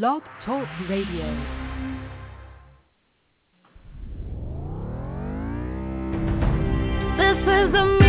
Blog Talk Radio. This is the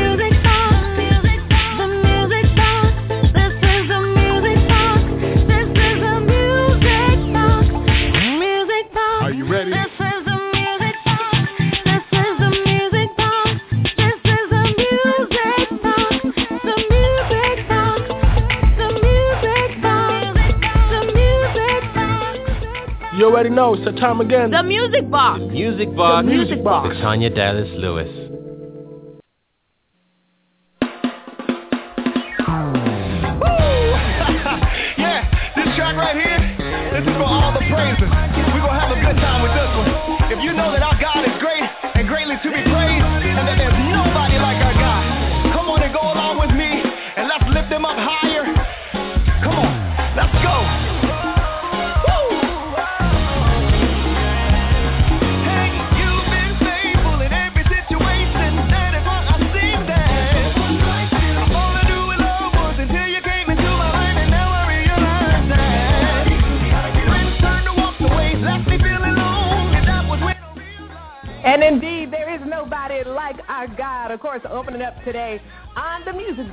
already know, it's that time again. The music box. Music Box. The Music Box. With Tanya Dallas Lewis.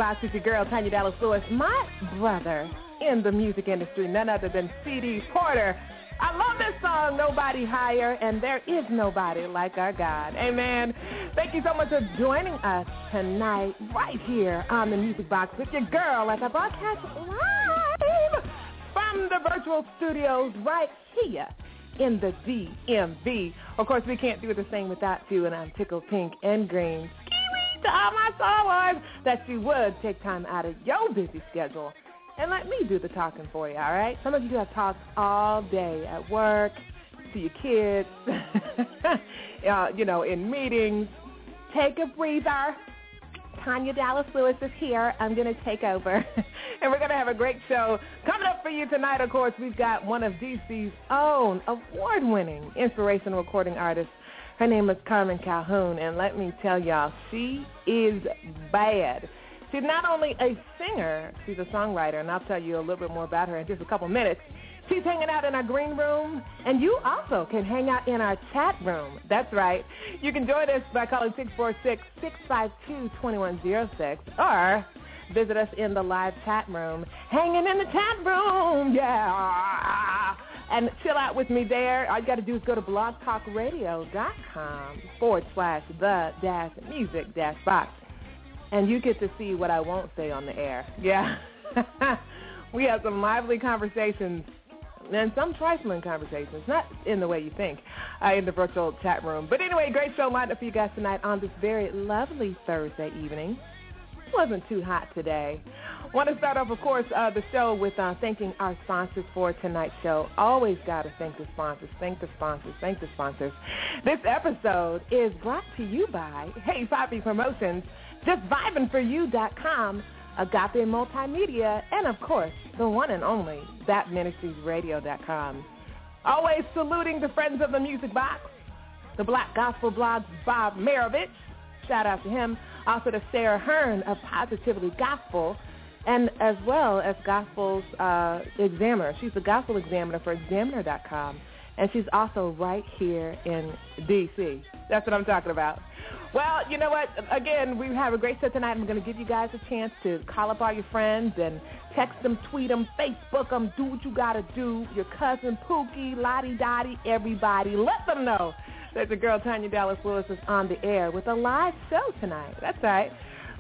The with your girl, Tanya Dallas Lewis, my brother in the music industry, none other than C.D. Porter. I love this song, Nobody Higher, and there is nobody like our God. Amen. Thank you so much for joining us tonight right here on the Music Box with your girl as I broadcast live from the virtual studios right here in the DMV. Of course, we can't do the same without you, and I'm tickled pink and green. To all my followers that you would take time out of your busy schedule and let me do the talking for you, all right? Some of you do have talked all day at work, to your kids, uh, you know, in meetings. Take a breather. Tanya Dallas Lewis is here. I'm going to take over. and we're going to have a great show coming up for you tonight. Of course, we've got one of DC's own award-winning inspirational recording artists. Her name is Carmen Calhoun, and let me tell y'all, she is bad. She's not only a singer, she's a songwriter, and I'll tell you a little bit more about her in just a couple minutes. She's hanging out in our green room, and you also can hang out in our chat room. That's right. You can join us by calling 646-652-2106 or visit us in the live chat room. Hanging in the chat room, yeah. And chill out with me there. All you got to do is go to blogtalkradio.com forward slash the dash music dash box. And you get to see what I won't say on the air. Yeah. we have some lively conversations and some trifling conversations, not in the way you think, uh, in the virtual chat room. But anyway, great show lined up for you guys tonight on this very lovely Thursday evening. It wasn't too hot today. Want to start off, of course, uh, the show with uh, thanking our sponsors for tonight's show. Always got to thank the sponsors, thank the sponsors, thank the sponsors. This episode is brought to you by Hey Poppy Promotions, JustVibingForYou.com, Agape Multimedia, and of course, the one and only ThatMinistriesRadio.com. Always saluting the friends of the Music Box, the Black Gospel Blog's Bob Marovich. Shout out to him. Also to Sarah Hearn of Positively Gospel, and as well as Gospel's uh, Examiner. She's the Gospel Examiner for Examiner.com, and she's also right here in D.C. That's what I'm talking about. Well, you know what? Again, we have a great show tonight. I'm going to give you guys a chance to call up all your friends and text them, tweet them, Facebook them, do what you got to do. Your cousin Pookie, Lottie Dottie, everybody. Let them know that the girl Tanya Dallas Lewis is on the air with a live show tonight. That's right.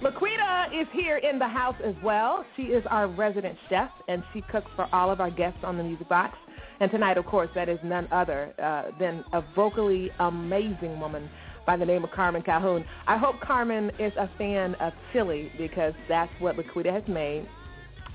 Laquita is here in the house as well. She is our resident chef, and she cooks for all of our guests on the Music Box. And tonight, of course, that is none other uh, than a vocally amazing woman by the name of Carmen Calhoun. I hope Carmen is a fan of chili because that's what Laquita has made.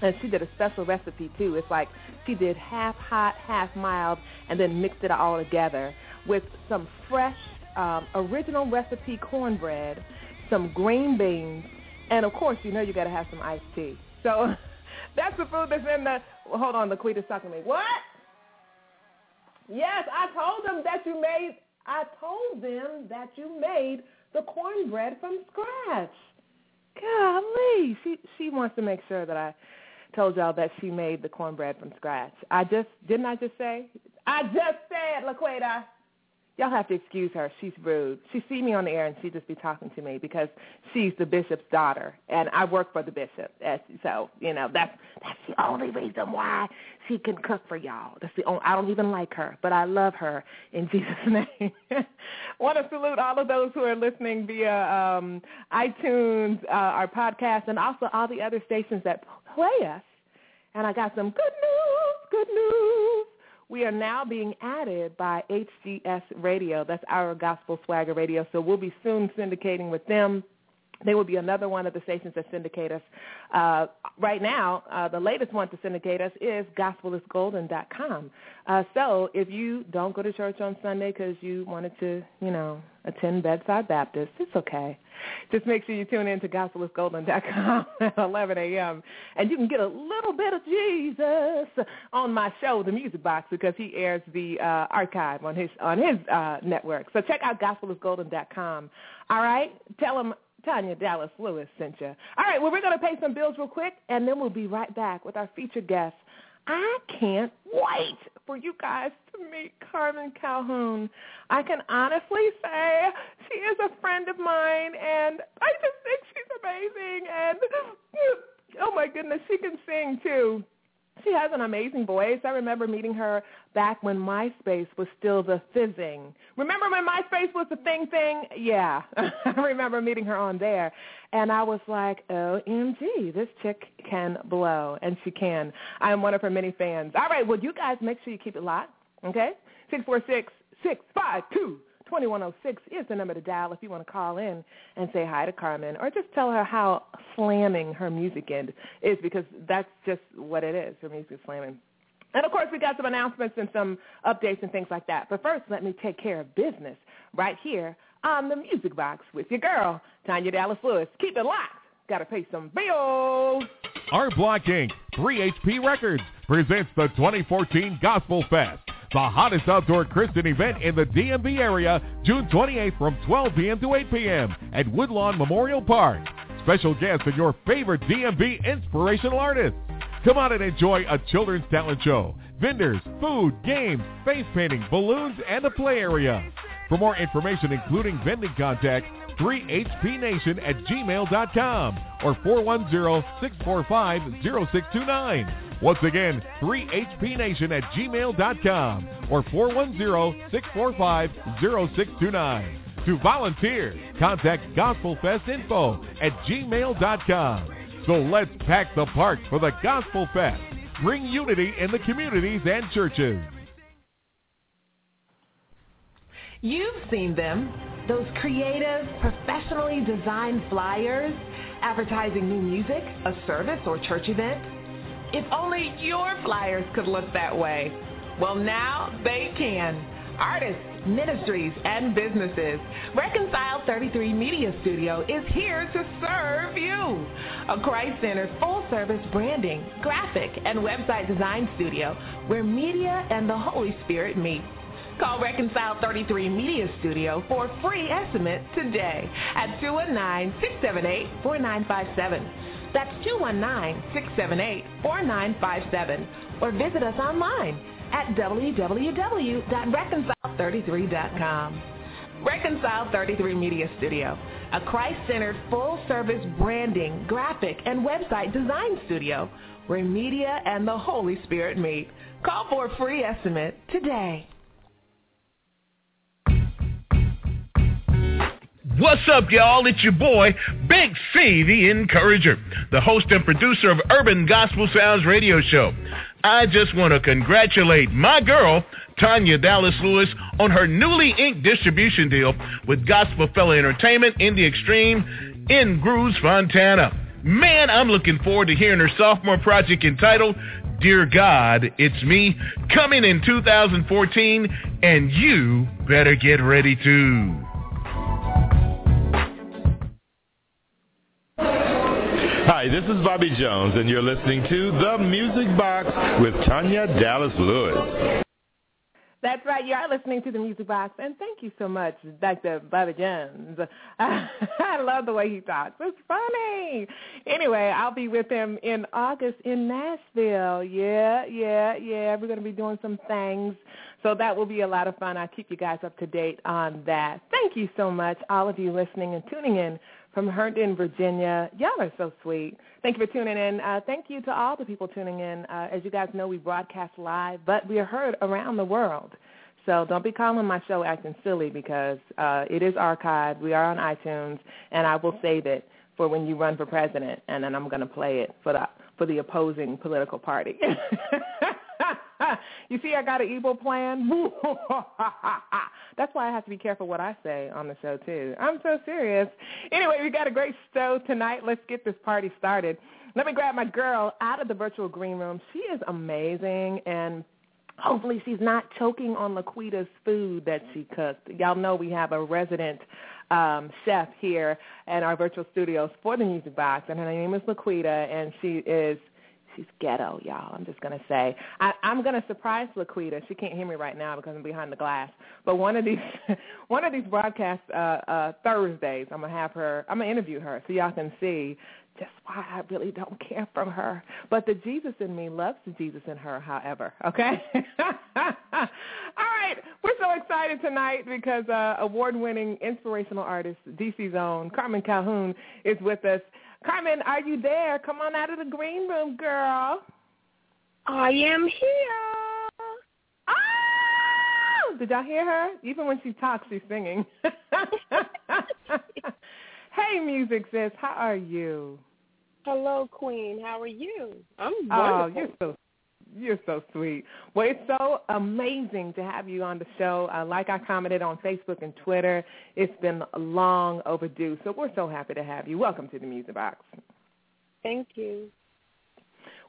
And she did a special recipe too. It's like she did half hot, half mild, and then mixed it all together with some fresh um, original recipe cornbread, some green beans, and of course, you know you got to have some iced tea. So that's the food that's in the. Well, hold on, Laquita's talking to me. What? Yes, I told them that you made. I told them that you made the cornbread from scratch. Golly, she she wants to make sure that I told y'all that she made the cornbread from scratch. I just didn't I just say? I just said, Laquita. Y'all have to excuse her. She's rude. She see me on the air and she just be talking to me because she's the bishop's daughter and I work for the bishop. So you know that's that's the only reason why she can cook for y'all. That's the only. I don't even like her, but I love her in Jesus' name. Want to salute all of those who are listening via um, iTunes, uh, our podcast, and also all the other stations that play us. And I got some good news. Good news. We are now being added by HGS Radio. That's our Gospel Swagger Radio. So we'll be soon syndicating with them. They will be another one of the stations that syndicate us. Uh, right now, uh, the latest one to syndicate us is gospelisgolden.com. Uh, so if you don't go to church on Sunday because you wanted to, you know, attend Bedside Baptist, it's okay. Just make sure you tune in to gospelisgolden.com at 11 a.m. And you can get a little bit of Jesus on my show, The Music Box, because he airs the uh, archive on his on his uh, network. So check out gospelisgolden.com. All right? Tell him Tanya Dallas Lewis sent you. All right, well, we're going to pay some bills real quick, and then we'll be right back with our featured guest. I can't wait for you guys to meet Carmen Calhoun. I can honestly say she is a friend of mine, and I just think she's amazing. And oh my goodness, she can sing too. She has an amazing voice. I remember meeting her back when MySpace was still the fizzing. Remember when MySpace was the thing thing? Yeah. I remember meeting her on there. And I was like, OMG, this chick can blow. And she can. I am one of her many fans. All right, well, you guys make sure you keep it locked, okay? 646 652 2106 is the number to dial if you want to call in and say hi to Carmen or just tell her how slamming her music is because that's just what it is. Her music is slamming. And of course, we got some announcements and some updates and things like that. But first, let me take care of business right here on the Music Box with your girl, Tanya Dallas Lewis. Keep it locked. Got to pay some bills. Art Block Inc., 3HP Records, presents the 2014 Gospel Fest, the hottest outdoor Christian event in the DMV area, June 28th from 12 p.m. to 8 p.m. at Woodlawn Memorial Park. Special guests and your favorite DMV inspirational artists. Come out and enjoy a children's talent show, vendors, food, games, face painting, balloons, and a play area. For more information, including vending contact, 3hpnation at gmail.com or 410-645-0629. Once again, 3hpnation at gmail.com or 410-645-0629. To volunteer, contact gospelfestinfo at gmail.com. So let's pack the park for the Gospel Fest. Bring unity in the communities and churches. You've seen them, those creative, professionally designed flyers advertising new music, a service, or church event. If only your flyers could look that way. Well, now they can. Artists, ministries, and businesses. Reconcile 33 Media Studio is here to serve you. A Christ Centered full-service branding, graphic, and website design studio where media and the Holy Spirit meet. Call Reconcile 33 Media Studio for a free estimate today at 219-678-4957. That's 219-678-4957. Or visit us online at www.reconcile33.com. Reconcile 33 Media Studio, a Christ-centered full-service branding, graphic, and website design studio where media and the Holy Spirit meet. Call for a free estimate today. What's up, y'all? It's your boy, Big C, the Encourager, the host and producer of Urban Gospel Sounds radio show. I just want to congratulate my girl, Tanya Dallas Lewis, on her newly inked distribution deal with Gospel Fella Entertainment in the Extreme in Grooves, Fontana. Man, I'm looking forward to hearing her sophomore project entitled Dear God, It's Me, coming in 2014, and you better get ready too. Hi, this is Bobby Jones, and you're listening to The Music Box with Tanya Dallas Lewis. That's right. You are listening to the Music Box, and thank you so much, Dr. Bobby Jones. I love the way he talks. It's funny. Anyway, I'll be with him in August in Nashville. Yeah, yeah, yeah. We're going to be doing some things. So that will be a lot of fun. I'll keep you guys up to date on that. Thank you so much, all of you listening and tuning in from Herndon, Virginia. Y'all are so sweet. Thank you for tuning in. Uh, thank you to all the people tuning in. Uh, as you guys know, we broadcast live, but we are heard around the world. So don't be calling my show acting silly because uh, it is archived. We are on iTunes, and I will save it for when you run for president, and then I'm going to play it for the for the opposing political party. you see, I got an evil plan. That's why I have to be careful what I say on the show too. I'm so serious. Anyway, we got a great show tonight. Let's get this party started. Let me grab my girl out of the virtual green room. She is amazing and hopefully she's not choking on Laquita's food that she cooked. Y'all know we have a resident um, chef here in our virtual studios for the Music Box, and her name is Laquita, and she is she's ghetto, y'all. I'm just gonna say I, I'm gonna surprise Laquita. She can't hear me right now because I'm behind the glass. But one of these one of these broadcast uh, uh, Thursdays, I'm gonna have her. I'm gonna interview her so y'all can see just why I really don't care for her. But the Jesus in me loves the Jesus in her, however. Okay? All right. We're so excited tonight because uh, award-winning inspirational artist, DC's own, Carmen Calhoun, is with us. Carmen, are you there? Come on out of the green room, girl. I am here. Oh! Did y'all hear her? Even when she talks, she's singing. hey, music sis, how are you? Hello, Queen. How are you? I'm Oh, wonderful. you're so you're so sweet. Well, it's so amazing to have you on the show. Uh, like I commented on Facebook and Twitter, it's been long overdue. So we're so happy to have you. Welcome to the Music Box. Thank you.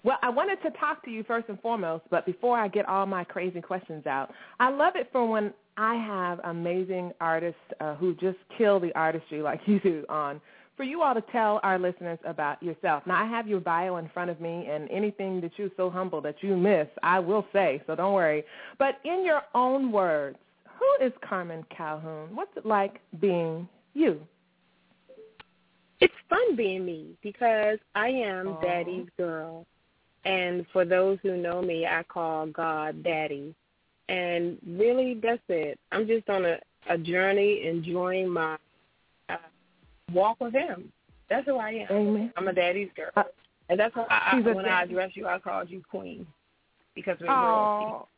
Well, I wanted to talk to you first and foremost, but before I get all my crazy questions out, I love it for when I have amazing artists uh, who just kill the artistry like you do on for you all to tell our listeners about yourself. Now, I have your bio in front of me, and anything that you're so humble that you miss, I will say, so don't worry. But in your own words, who is Carmen Calhoun? What's it like being you? It's fun being me because I am Aw. Daddy's girl. And for those who know me, I call God Daddy. And really, that's it. I'm just on a, a journey enjoying my walk with him. That's who I am. Amen. I'm a daddy's girl. Uh, and that's why I, when I address you, I called you Queen because we're royalty. Oh.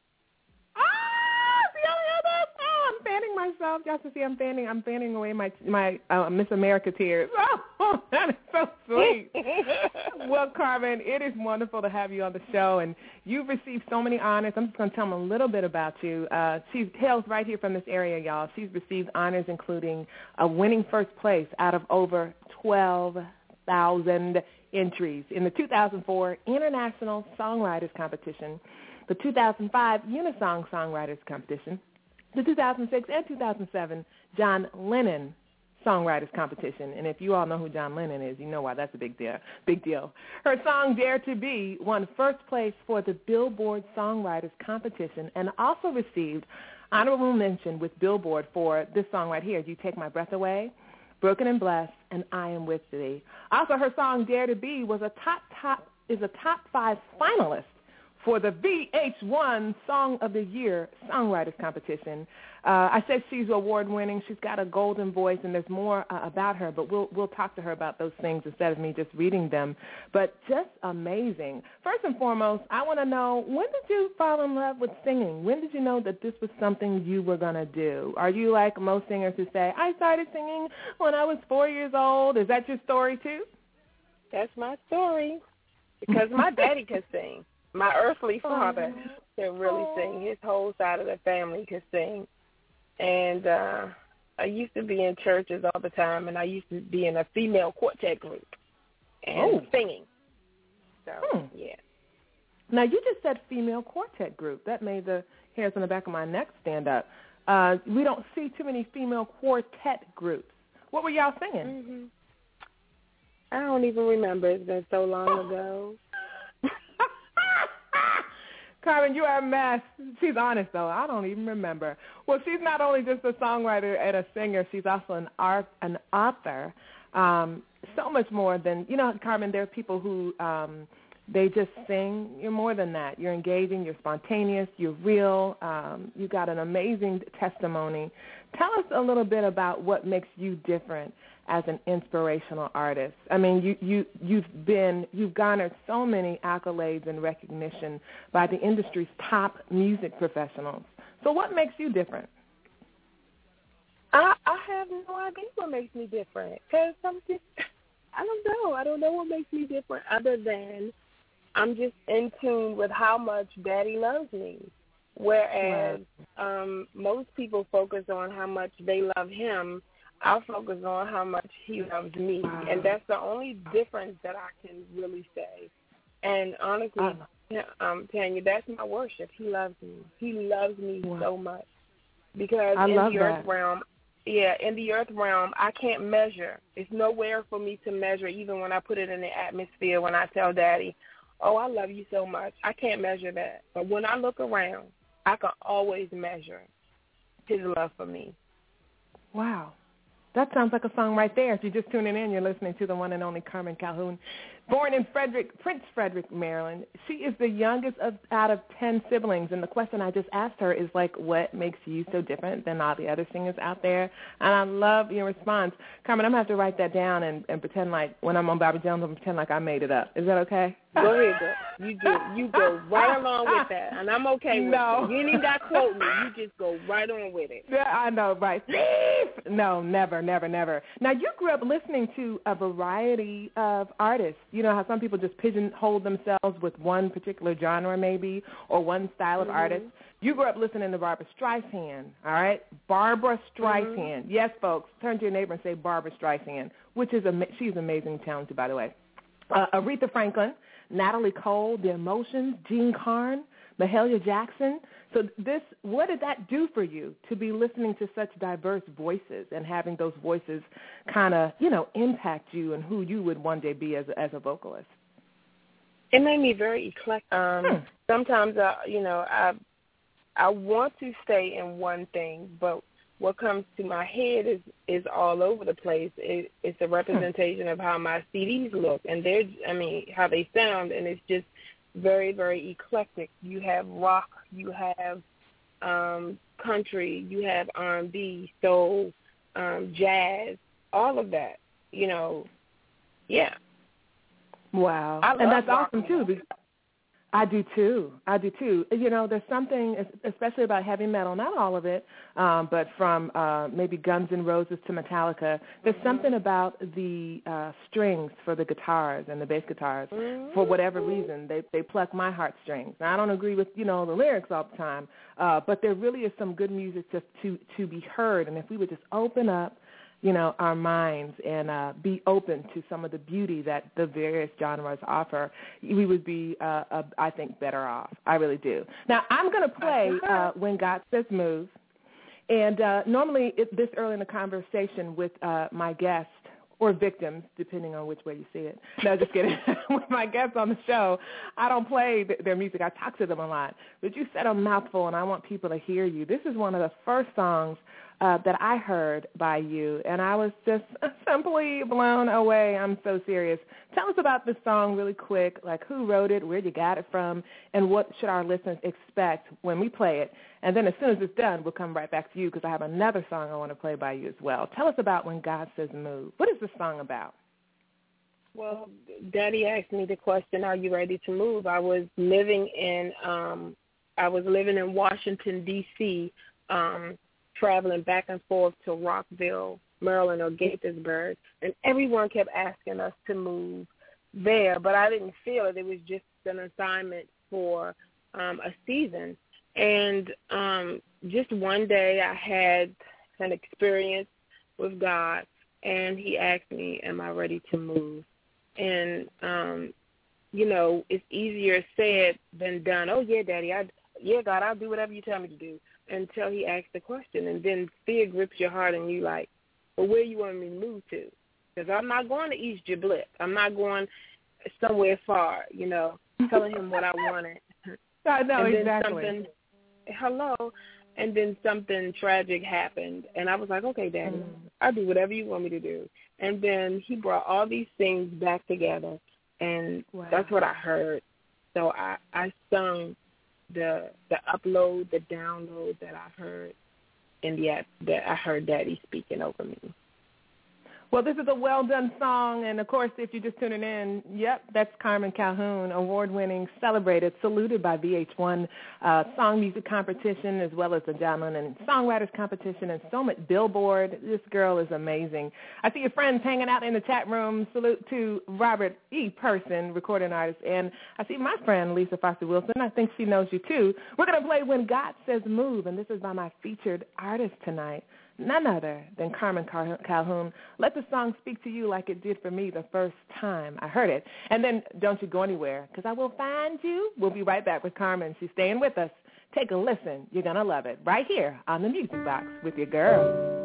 Ah, see how I that? Oh, I'm fanning myself. Y'all can see I'm fanning. I'm fanning away my my uh, Miss America tears. Oh, that is so sweet. well, Carmen, it is wonderful to have you on the show, and you've received so many honors. I'm just going to tell them a little bit about you. Uh, she hails right here from this area, y'all. She's received honors including a winning first place out of over 12,000 entries in the 2004 International Songwriters Competition, the 2005 Unisong Songwriters Competition, the 2006 and 2007 John Lennon Songwriters Competition. And if you all know who John Lennon is, you know why that's a big deal. Big deal. Her song Dare to Be won first place for the Billboard Songwriters Competition and also received honorable mention with Billboard for this song right here, Do You Take My Breath Away, Broken and Blessed, and I Am With Thee. Also, her song Dare to Be was a top top is a top five finalist for the VH1 Song of the Year Songwriters Competition. Uh, I said she's award winning. She's got a golden voice, and there's more uh, about her. But we'll we'll talk to her about those things instead of me just reading them. But just amazing. First and foremost, I want to know when did you fall in love with singing? When did you know that this was something you were gonna do? Are you like most singers who say, "I started singing when I was four years old"? Is that your story too? That's my story. Because my daddy could sing. My earthly Oh. father could really sing. His whole side of the family could sing. And uh I used to be in churches all the time and I used to be in a female quartet group and Oh. singing. So Hmm. yeah. Now you just said female quartet group. That made the hairs on the back of my neck stand up. Uh, we don't see too many female quartet groups. What were y'all singing? hmm I don't even remember. It's been so long ago. Carmen, you are a mess. She's honest though. I don't even remember. Well, she's not only just a songwriter and a singer. She's also an art an author. Um, so much more than you know, Carmen. There are people who um, they just sing. You're more than that. You're engaging. You're spontaneous. You're real. Um, you got an amazing testimony. Tell us a little bit about what makes you different as an inspirational artist. I mean, you you you've been you've garnered so many accolades and recognition by the industry's top music professionals. So what makes you different? I I have no idea what makes me different because I'm just I don't know. I don't know what makes me different other than I'm just in tune with how much Daddy loves me. Whereas um most people focus on how much they love him, I focus on how much he loves me, and that's the only difference that I can really say. And honestly, um, Tanya, that's my worship. He loves me. He loves me so much because I in the earth that. realm, yeah, in the earth realm, I can't measure. It's nowhere for me to measure, even when I put it in the atmosphere. When I tell Daddy, "Oh, I love you so much," I can't measure that. But when I look around, I can always measure His love for me. Wow. That sounds like a song right there. If you're just tuning in, you're listening to the one and only Carmen Calhoun. Born in Frederick, Prince Frederick, Maryland, she is the youngest of out of 10 siblings. And the question I just asked her is like, what makes you so different than all the other singers out there? And I love your response. Carmen, I'm going to have to write that down and, and pretend like when I'm on Bobby Jones, I'm pretend like I made it up. Is that okay? Go ahead. You do. You go right along with that, and I'm okay with No. it. You ain't even got quote me. You just go right on with it. Yeah, I know, right? No, never, never, never. Now, you grew up listening to a variety of artists. You know how some people just pigeonhole themselves with one particular genre, maybe, or one style of Mhm. artist. You grew up listening to Barbra Streisand, all right? Barbra Streisand. Yes, folks, turn to your neighbor and say Barbra Streisand, which is ama- she's amazing talented, by the way. Uh, Aretha Franklin, Natalie Cole, The Emotions, Jean Carn, Mahalia Jackson. So this, what did that do for you to be listening to such diverse voices and having those voices kind of, you know, impact you and who you would one day be as a, as a vocalist? It made me very eclectic. Um, Hmm. Sometimes, I, you know, I I want to stay in one thing, but what comes to my head is is all over the place. It, it's a representation of how my CDs look, and they're, I mean, how they sound, and it's just very, very eclectic. You have rock, you have um, country, you have R&B, soul, um, jazz, all of that. You know, yeah. Wow. I and that's awesome too. Because I do too. I do too. You know, there's something, especially about heavy metal. Not all of it, um, but from uh, maybe Guns N' Roses to Metallica. There's something about the uh, strings for the guitars and the bass guitars. For whatever reason, they they pluck my heartstrings. Now, I don't agree with you know the lyrics all the time, uh, but there really is some good music just to to be heard. And if we would just open up you know, our minds and uh, be open to some of the beauty that the various genres offer, we would be, uh, uh, I think, better off. I really do. Now, I'm going to play uh, When God Says Move. And uh, normally it, this early in the conversation with uh, my guest or victims, depending on which way you see it. No, just kidding. with my guests on the show, I don't play th- their music. I talk to them a lot. But you said a mouthful, and I want people to hear you. This is one of the first songs uh, that I heard by you, and I was just simply blown away. I'm so serious. Tell us about this song really quick, like who wrote it, where you got it from, and what should our listeners expect when we play it. And then as soon as it's done, we'll come right back to you because I have another song I want to play by you as well. Tell us about When God Says Move. What is this song about? Well, Daddy asked me the question, "Are you ready to move?" I was living in, um, I was living in Washington D.C., um, traveling back and forth to Rockville, Maryland, or Gaithersburg, and everyone kept asking us to move there, but I didn't feel it. It was just an assignment for um, a season, and um, just one day I had an experience with God, and He asked me, "Am I ready to move?" and um you know it's easier said than done oh yeah daddy i yeah god i'll do whatever you tell me to do until he asks the question and then fear grips your heart and you like well where you want me to move to because i'm not going to east Jablit. i'm not going somewhere far you know telling him what i wanted I know and then exactly. something hello and then something tragic happened and I was like, Okay, Daddy, Mm. I'll do whatever you want me to do. And then he brought all these things back together and Wow. that's what I heard. So I, I sung the the upload, the download that I heard in the that I heard Daddy speaking over me. Well, this is a well done song, and of course, if you're just tuning in, yep, that's Carmen Calhoun, award winning, celebrated, saluted by VH1 uh, Song Music Competition, as well as the Diamond and Songwriters Competition, and so much Billboard. This girl is amazing. I see your friends hanging out in the chat room. Salute to Robert E. Person, recording artist, and I see my friend Lisa Foster Wilson. I think she knows you too. We're to play When God Says Move, and this is by my featured artist tonight none other than Carmen Car- Calhoun. Let the song speak to you like it did for me the first time I heard it. And then don't you go anywhere because I will find you. We'll be right back with Carmen. She's staying with us. Take a listen. You're going to love it right here on the Music Box with your girl.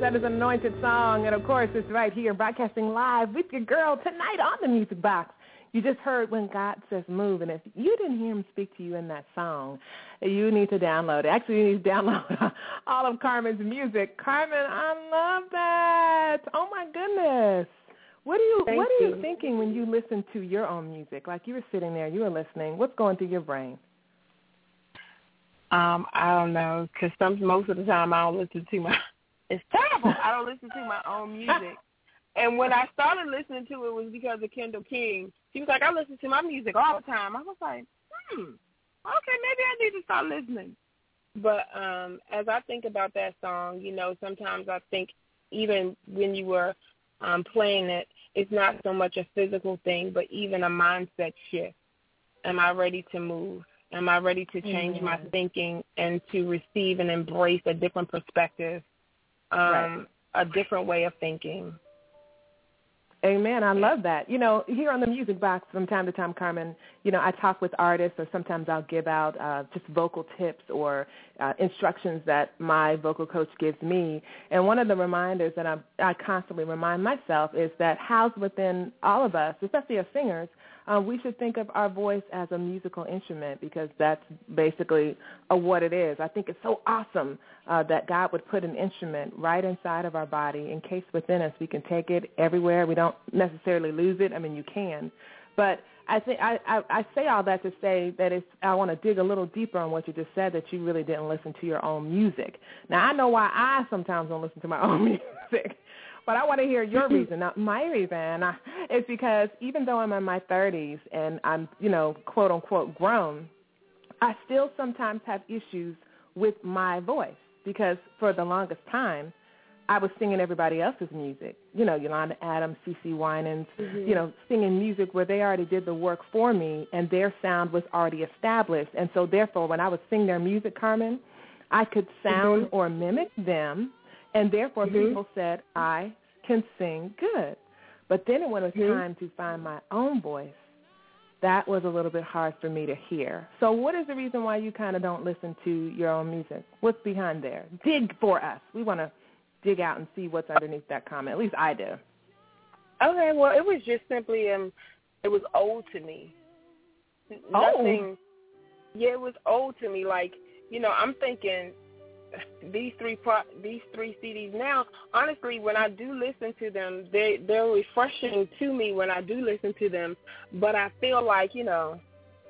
That is an anointed song. And of course, it's right here broadcasting live with your girl tonight on the Music Box. You just heard when God says move, and if you didn't hear him speak to you in that song, you need to download it. Actually, you need to download all of Carmen's music. Carmen, I love that. Oh my goodness. What are you Thank What are you you. thinking when you listen to your own music? Like you were sitting there, you were listening. What's going through your brain? Um, I don't know, 'cause some most of the time I don't listen to my It's terrible. I don't listen to my own music. And when I started listening to it, was because of Kendall King. She was like, I listen to my music all the time. I was like, hmm, okay, maybe I need to start listening. But um as I think about that song, you know, sometimes I think even when you were um playing it, it's not so much a physical thing, but even a mindset shift. Am I ready to move? Am I ready to change my thinking and to receive and embrace a different perspective, um, Right. a different way of thinking? Amen. I love that. You know, here on the Music Box from time to time, Carmen, you know, I talk with artists or sometimes I'll give out uh, just vocal tips or uh, instructions that my vocal coach gives me. And one of the reminders that I, I constantly remind myself is that housed within all of us, especially as singers, uh, we should think of our voice as a musical instrument because that's basically uh, what it is. I think it's so awesome uh, that God would put an instrument right inside of our body, encased within us. We can take it everywhere. We don't necessarily lose it. I mean, you can, but I think I, I, I say all that to say that it's. I want to dig a little deeper on what you just said that you really didn't listen to your own music. Now I know why I sometimes don't listen to my own music. But I want to hear your reason. Now, my reason is because even though I'm in my 30s and I'm, you know, quote unquote grown, I still sometimes have issues with my voice because for the longest time, I was singing everybody else's music. You know, Yolanda Adams, CeCe Winans, mm-hmm. you know, singing music where they already did the work for me and their sound was already established. And so therefore, when I would sing their music, Carmen, I could sound mm-hmm. or mimic them, and therefore mm-hmm. people said I can sing good. But then when it was time to find my own voice, that was a little bit hard for me to hear. So what is the reason why you kind of don't listen to your own music? What's behind there? Dig for us. We want to dig out and see what's underneath that comment. At least I do. Okay, well, it was just simply um, it was old to me. Old? Nothing. Yeah, it was old to me. Like you know, I'm thinking these three pro- these three CDs now. Honestly, when I do listen to them, they they're refreshing to me when I do listen to them. But I feel like you know.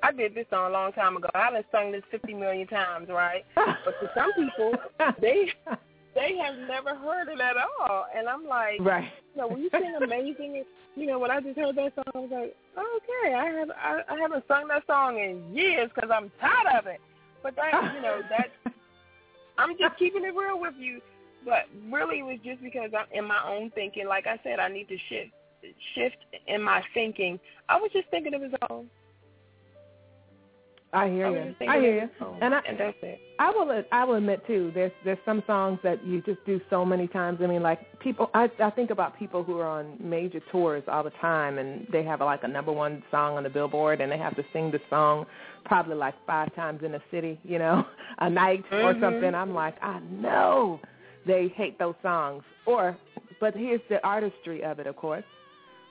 I did this song a long time ago. I done sung this fifty million times, right? But to some people, they they have never heard it at all, and I'm like, right. you know, when you sing amazing, you know, when I just heard that song, I was like, okay, I have I, I haven't sung that song in years because I'm tired of it. But that, you know, that I'm just keeping it real with you. But really, it was just because I'm in my own thinking. Like I said, I need to shift shift in my thinking. I was just thinking of his own. I hear you. I hear you. And I and that's it. I will I will admit too. There's there's some songs that you just do so many times. I mean, like people. I I think about people who are on major tours all the time, and they have like a number one song on the Billboard, and they have to sing the song probably like five times in a city, you know, a night or Mhm. something. I'm like, I know they hate those songs. Or, but here's the artistry of it. Of course,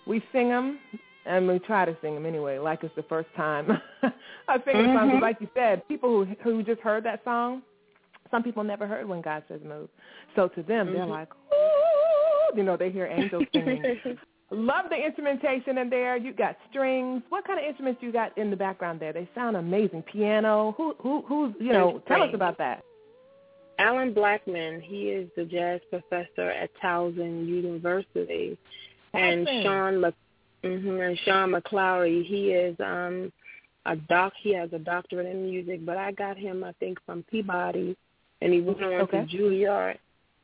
we sing them and we try to sing them anyway, like it's the first time I sing a song. 'Cause Mhm. like you said, people who who just heard that song, some people never heard when God says move. So to them, they're Mhm. like, ooh, you know, they hear angels singing. Love the instrumentation in there. You got strings. What kind of instruments do you got in the background there? They sound amazing. Piano. Who who who's you know? Tell us about that. Alan Blackman, he is the jazz professor at Towson University, and. Sean Mc, hmm and Sean McClary, he is um a doc. He has a doctorate in music, but I got him, I think, from Peabody, and he went on Okay. to Juilliard.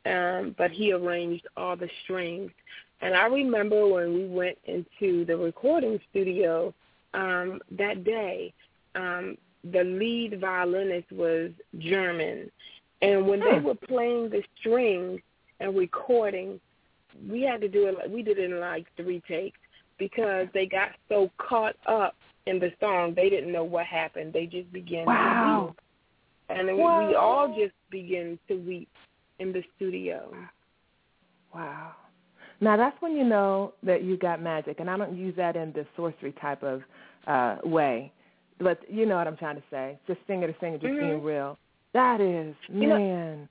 Um, but he arranged all the strings, and I remember when we went into the recording studio um, that day. Um, the lead violinist was German, and when they were playing the strings and recording, we had to do it. We did it in like three takes because they got so caught up in the song, they didn't know what happened. They just began to weep, and then we, Wow. we all just began to weep in the studio. Wow. Now that's when you know that you got magic, and I don't use that in the sorcery type of uh way, but you know what I'm trying to say. Just singer to singer, just Mhm. being real. That is You know- man.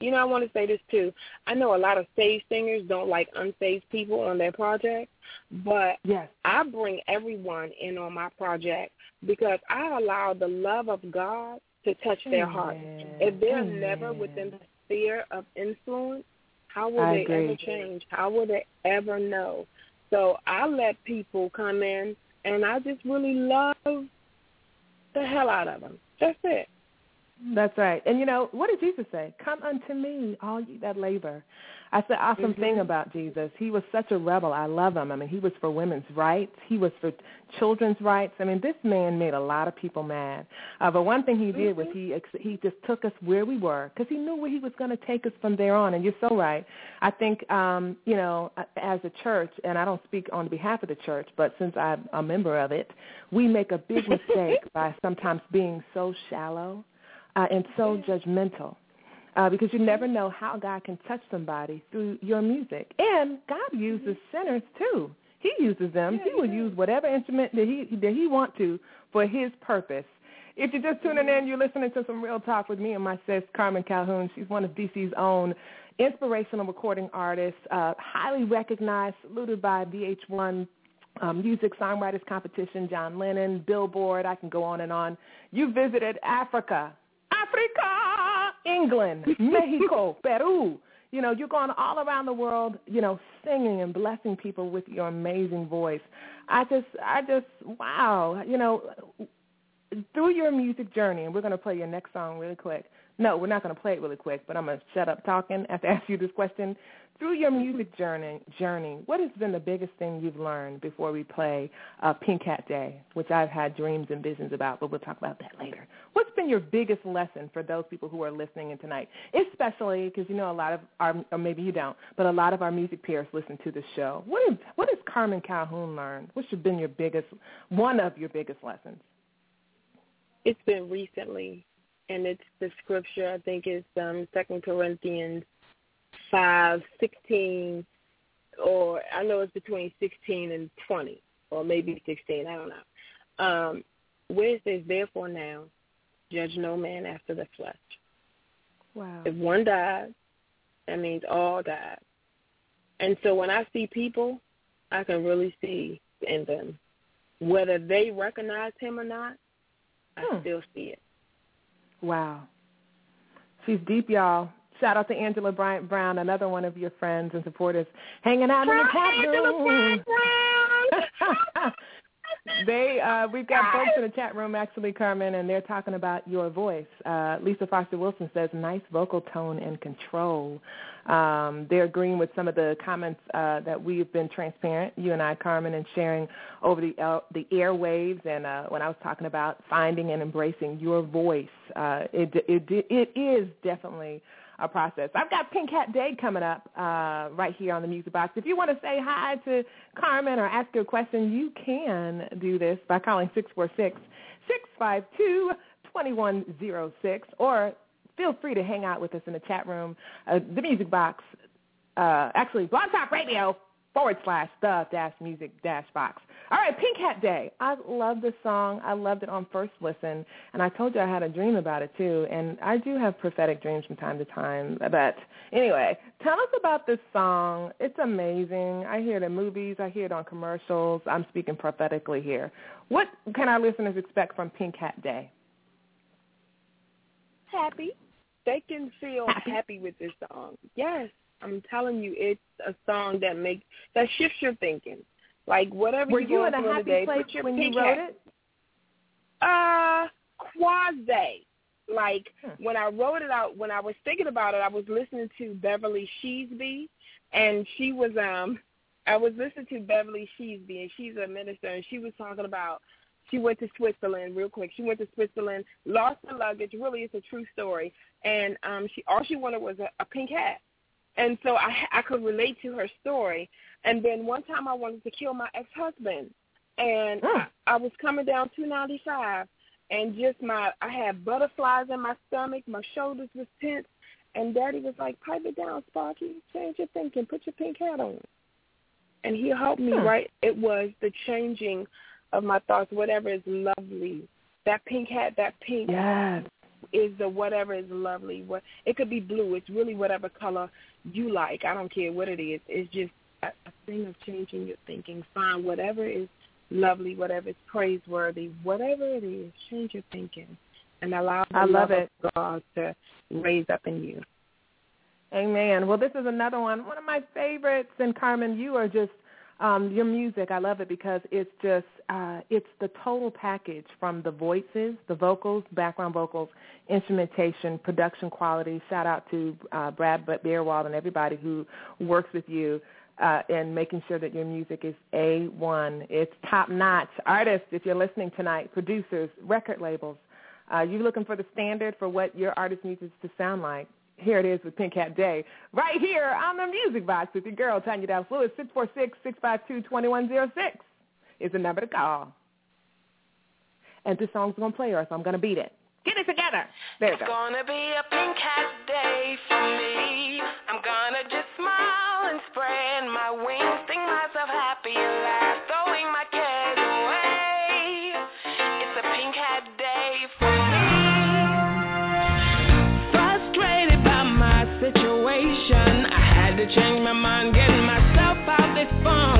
You know, I want to say this too. I know a lot of saved singers don't like unsaved people on their project, but yes, I bring everyone in on my project because I allow the love of God to touch their heart. If they're Amen. never within the sphere of influence, how will I they agree. ever change? How will they ever know? So I let people come in, and I just really love the hell out of them. That's it. That's right. And you know, what did Jesus say? Come unto me, all you that labor. That's the awesome Mhm. thing about Jesus. He was such a rebel. I love him. I mean, he was for women's rights. He was for children's rights. I mean, this man made a lot of people mad. Uh, but one thing he did was he ex- he just took us where we were because he knew where he was going to take us from there on. And you're so right. I think, um, you know, as a church, and I don't speak on behalf of the church, but since I'm a member of it, we make a big mistake by sometimes being so shallow uh, and so judgmental uh, because you never know how God can touch somebody through your music. And God uses sinners too. He uses them. he will use whatever instrument that he that he want to for His purpose. If you're just tuning in, you're listening to some real talk with me and my sis Carmen Calhoun. She's one of DC's own inspirational recording artists, uh, highly recognized, saluted by VH1 um, Music Songwriters Competition, John Lennon, Billboard. I can go on and on. You visited Africa, Africa, England, Mexico, Peru. You know, you're going all around the world, you know, singing and blessing people with your amazing voice. I just, I just, wow. You know, through your music journey, and we're going to play your next song really quick. No, we're not going to play it really quick, but I'm going to shut up talking after I ask you this question. Through your music journey, journey, what has been the biggest thing you've learned before we play uh, Pink Hat Day, which I've had dreams and visions about, but we'll talk about that later. What's been your biggest lesson for those people who are listening in tonight, especially because you know a lot of our, or maybe you don't, but a lot of our music peers listen to the show. What, is, what has Carmen Calhoun learned? What's been your biggest, one of your biggest lessons? It's been recently, and it's the scripture. I think it's um, Second Corinthians five sixteen, or I know it's between sixteen and twenty, or maybe sixteen. I don't know. Um, where it says, "Therefore now, judge no man after the flesh." Wow. If one died, that means all died. And so when I see people, I can really see in them, whether they recognize him or not. I Hmm. still see it. Wow. She's deep, y'all. Shout out to Angela Bryant Brown, another one of your friends and supporters, hanging out in the chat room. they uh we've got folks in the chat room actually, Carmen, and they're talking about your voice. Uh Lisa Foster Wilson says nice vocal tone and control. Um, they're agreeing with some of the comments uh, that we've been transparent, you and I, Carmen, and sharing over the uh, the airwaves. And uh, when I was talking about finding and embracing your voice, uh, it, it it is definitely a process. I've got Pink Hat Day coming up uh, right here on the Music Box. If you want to say hi to Carmen or ask her a question, you can do this by calling 646-652-2106 or feel free to hang out with us in the chat room, uh, the Music Box, uh, actually Blog Talk Radio forward slash the dash music dash box. All right, Pink Hat Day. I love this song. I loved it on first listen, and I told you I had a dream about it too. And I do have prophetic dreams from time to time. But anyway, tell us about this song. It's amazing. I hear it in movies. I hear it on commercials. I'm speaking prophetically here. What can our listeners expect from Pink Hat Day? Happy. They can feel Happy. with this song. Yes, I'm telling you, it's a song that makes that shifts your thinking. Like whatever Were you going in a happy the day, place when you wrote it? Uh, quasi. Like Hmm. when I wrote it out, when I was thinking about it, I was listening to Beverly Sheesby, and she was um, I was listening to Beverly Sheesby, and she's a minister, and she was talking about she went to Switzerland real quick. She went to Switzerland, lost her luggage. Really, it's a true story, and um, she all she wanted was a, a pink hat, and so I I could relate to her story. And then one time I wanted to kill my ex husband, and Hmm. I, I was coming down 295 and just my I had butterflies in my stomach, my shoulders was tense, and Daddy was like, "Pipe it down, Sparky. Change your thinking. Put your pink hat on." And he helped me. Hmm. Right, it was the changing of my thoughts. Whatever is lovely, that pink hat, that pink Yes. is the whatever is lovely. What it could be blue. It's really whatever color you like. I don't care what it is. It's just a, a thing of changing your thinking. Find whatever is lovely, whatever is praiseworthy, whatever it is. Change your thinking and allow the I love it. of God to raise up in you. Amen. Well, this is another one, one of my favorites. And Carmen, you are just um, your music. I love it because it's just uh, it's the total package from the voices, the vocals, background vocals, instrumentation, production quality. Shout out to uh, Brad Beerwald and everybody who works with you uh, in making sure that your music is A1. It's top notch. Artists, if you're listening tonight, producers, record labels, uh, you're looking for the standard for what your artist needs to sound like. Here it is with Pink Hat Day, right here on the Music Box with your girl, Tanya Dallas Lewis, 646-652-2106 is the number to call. And this song's going to play or so I'm going to beat it. Get it together. There It's go. gonna be a pink hat day for me. I'm gonna just smile and spread my wings, sing myself happy and laugh, throwing my cares away. It's a pink hat day for me. Frustrated by my situation, I had to change my mind, getting myself out this funk,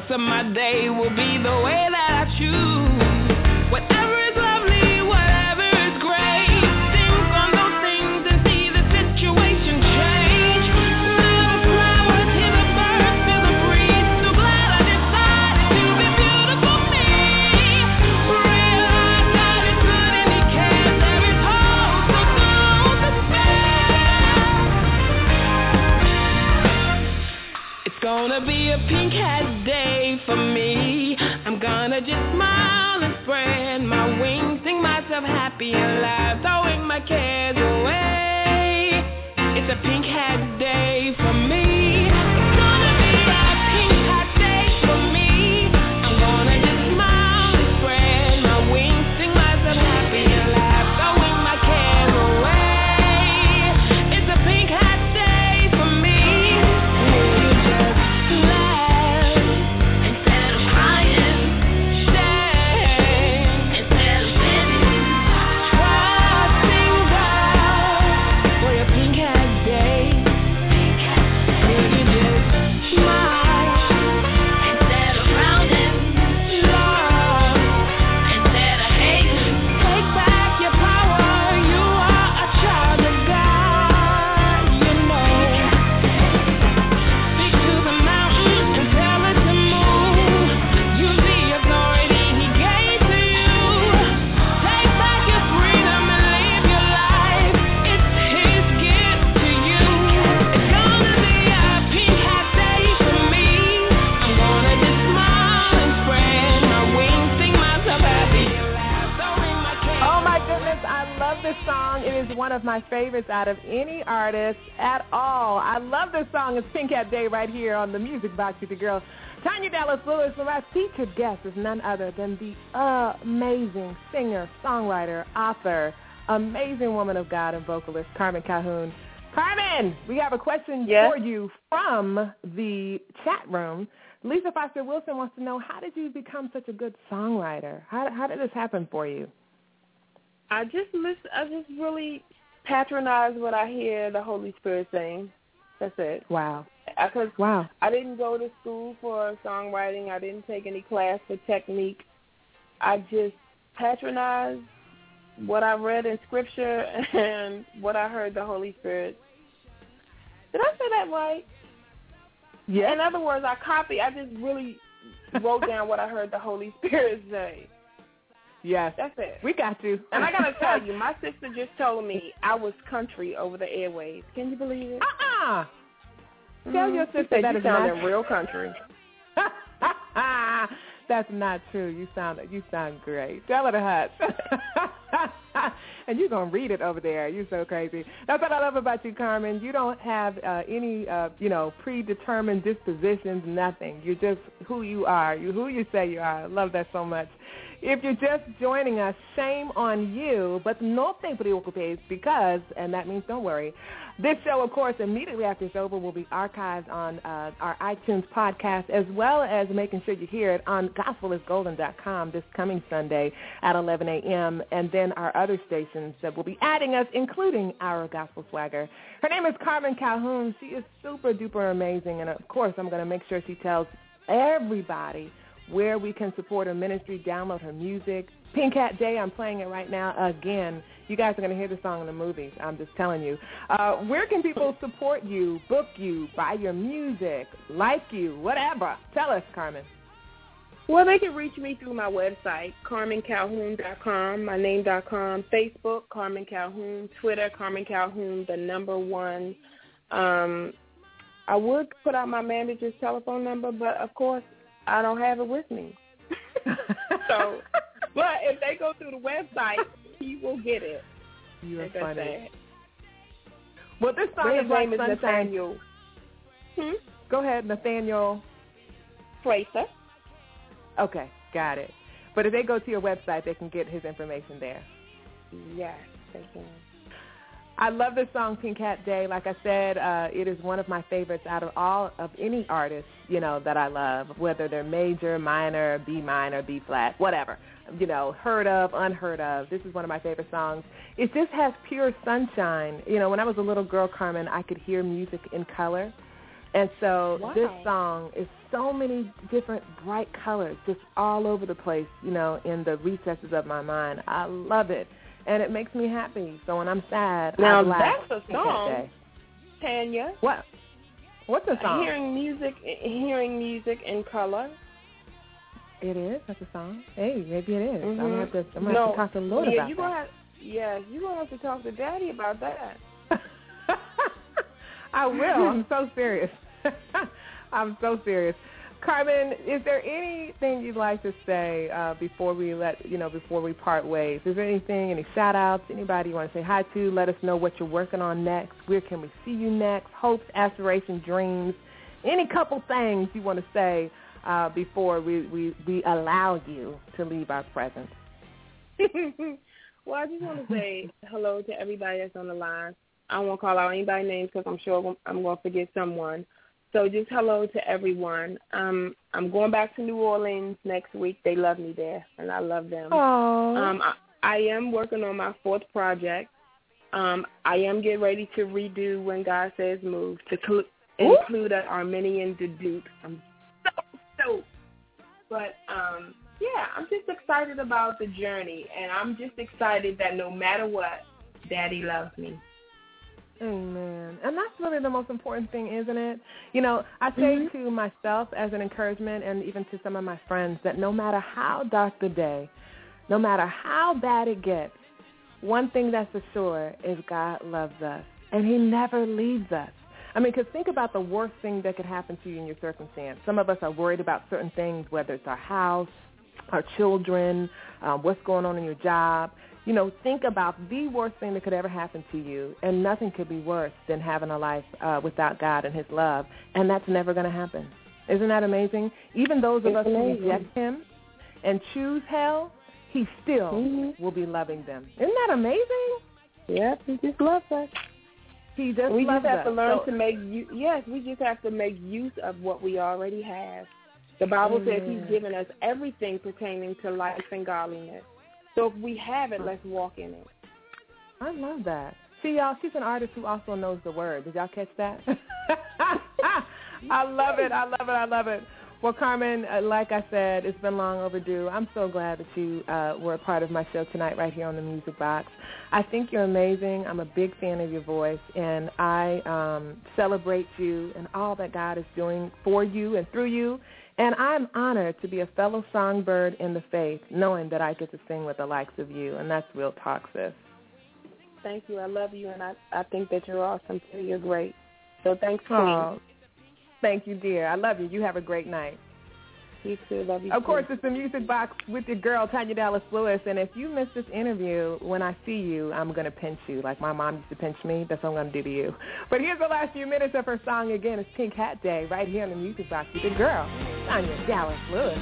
course of my day will be the way that I choose. My favorites out of any artist at all. I love this song. It's Pink Hat Day right here on the Music Box with the girl. Tanya Dallas Lewis, and my featured guest is none other than the amazing singer, songwriter, author, amazing woman of God and vocalist, Carmen Calhoun. Carmen, we have a question Yes? for you from the chat room. Lisa Foster Wilson wants to know how did you become such a good songwriter? How, how did this happen for you? I just listen. I just really patronize what I hear the Holy Spirit saying. That's it. Wow. Because Wow. I didn't go to school for songwriting. I didn't take any class for technique. I just patronized what I read in Scripture and what I heard the Holy Spirit. Did I say that right? Yes. In other words, I copy. I just really wrote down what I heard the Holy Spirit say. Yes. That's it. We got you. And I gotta tell you, my sister just told me I was country over the airwaves. Can you believe it? Uh-uh. Tell your sister said that you is sounded not- real country. That's not true. You sound you sound great. Tell her to hush. and you're gonna read it over there. You're so crazy. That's what I love about you, Carmen. You don't have uh, any uh, you know predetermined dispositions. Nothing. You're just who you are. You who you say you are. I love that so much. If you're just joining us, shame on you, but no te preocupes because, and that means don't worry. This show, of course, immediately after it's over, will be archived on uh, our iTunes podcast, as well as making sure you hear it on gospelisgolden.com this coming Sunday at 11 a.m., and then our other stations that will be adding us, including our Gospel Swagger. Her name is Carmen Calhoun. She is super duper amazing, and of course, I'm going to make sure she tells everybody where we can support her ministry, download her music. Pink Hat Day, I'm playing it right now again. You guys are going to hear the song in the movies. I'm just telling you. Uh, where can people support you, book you, buy your music, like you, whatever? Tell us, Carmen. Well, they can reach me through my website, carmencalhoun.com, my name.com, Facebook, Carmen Calhoun, Twitter, Carmen Calhoun, the number one. Um, I would put out my manager's telephone number, but of course, I don't have it with me. so, but if they go through the website, he will get it. You are funny. Well, this song His is like name is sunshine. Nathaniel. Hmm? Go ahead, Nathaniel. Fraser. Okay, got it. But if they go to your website, they can get his information there. Yes, they can. I love this song, Pink Hat Day. Like I said, uh, it is one of my favorites out of all of any artist, you know, that I love, whether they're major, minor, B minor, B flat, whatever. You know, heard of, unheard of. This is one of my favorite songs. It just has pure sunshine. You know, when I was a little girl, Carmen, I could hear music in color. And so Wow. this song is so many different bright colors just all over the place, you know, in the recesses of my mind. I love it. And it makes me happy. So when I'm sad, Now I laugh. that's a song. Day. Tanya. What? What's the song? Hearing music, hearing music in color. It is. That's a song. Hey, maybe it is. I'm Mhm. gonna have to. I'm gonna no, have to talk to Lord yeah, about you that. gonna have, yeah, you gonna have to talk to Daddy about that. I will. I'm so serious. I'm so serious. Carmen, is there anything you'd like to say uh, before we let you know before we part ways? Is there anything, any shout outs, anybody you want to say hi to? Let us know what you're working on next. Where can we see you next? Hopes, aspirations, dreams. Any couple things you want to say uh, before we, we, we allow you to leave our presence? well, I just want to say hello to everybody that's on the line. I won't call out anybody's names because I'm sure I'm going to forget someone. So just hello to everyone. Um, I'm going back to New Orleans next week. They love me there, and I love them. Oh. Um, I, I am working on my fourth project. Um, I am getting ready to redo When God Says Move to cl- include an Armenian debut. I'm so stoked. But um, yeah, I'm just excited about the journey, and I'm just excited that no matter what, Daddy loves me. Amen. And that's really the most important thing, isn't it? You know, I say to myself as an encouragement and even to some of my friends that no matter how dark the day, no matter how bad it gets, one thing that's for sure is God loves us. And he never leaves us. I mean, because think about the worst thing that could happen to you in your circumstance. Some of us are worried about certain things, whether it's our house, our children, uh, what's going on in your job. You know, think about the worst thing that could ever happen to you, and nothing could be worse than having a life uh, without God and his love, and that's never going to happen. Isn't that amazing? Even those of It's us who reject him and choose hell, he still Mm-hmm. will be loving them. Isn't that amazing? Yep, he just loves us. He just we just have us. to learn So- to make use. Yes, we just have to make use of what we already have. The Bible says He's given us everything pertaining to life and godliness. So if we have it, let's walk in it. I love that. See, y'all, she's an artist who also knows the word. Did y'all catch that? I love it. I love it. I love it. Well, Carmen, uh, like I said, it's been long overdue. I'm so glad that you uh, were a part of my show tonight right here on the Music Box. I think you're amazing. I'm a big fan of your voice, and I um, celebrate you and all that God is doing for you and through you. And I'm honored to be a fellow songbird in the faith, knowing that I get to sing with the likes of you, and that's real talk, sis. Thank you. I love you, and I I think that you're awesome too. You're great. So thanks, Queen. Oh, thank you, dear. I love you. You have a great night. You too. Love you. Of too. course, it's the Music Box with your girl, Tanya Dallas Lewis. And if you miss this interview, when I see you, I'm going to pinch you like my mom used to pinch me. That's what I'm going to do to you. But here's the last few minutes of her song again. It's Pink Hat Day right here on the Music Box with your girl, Tanya Dallas Lewis.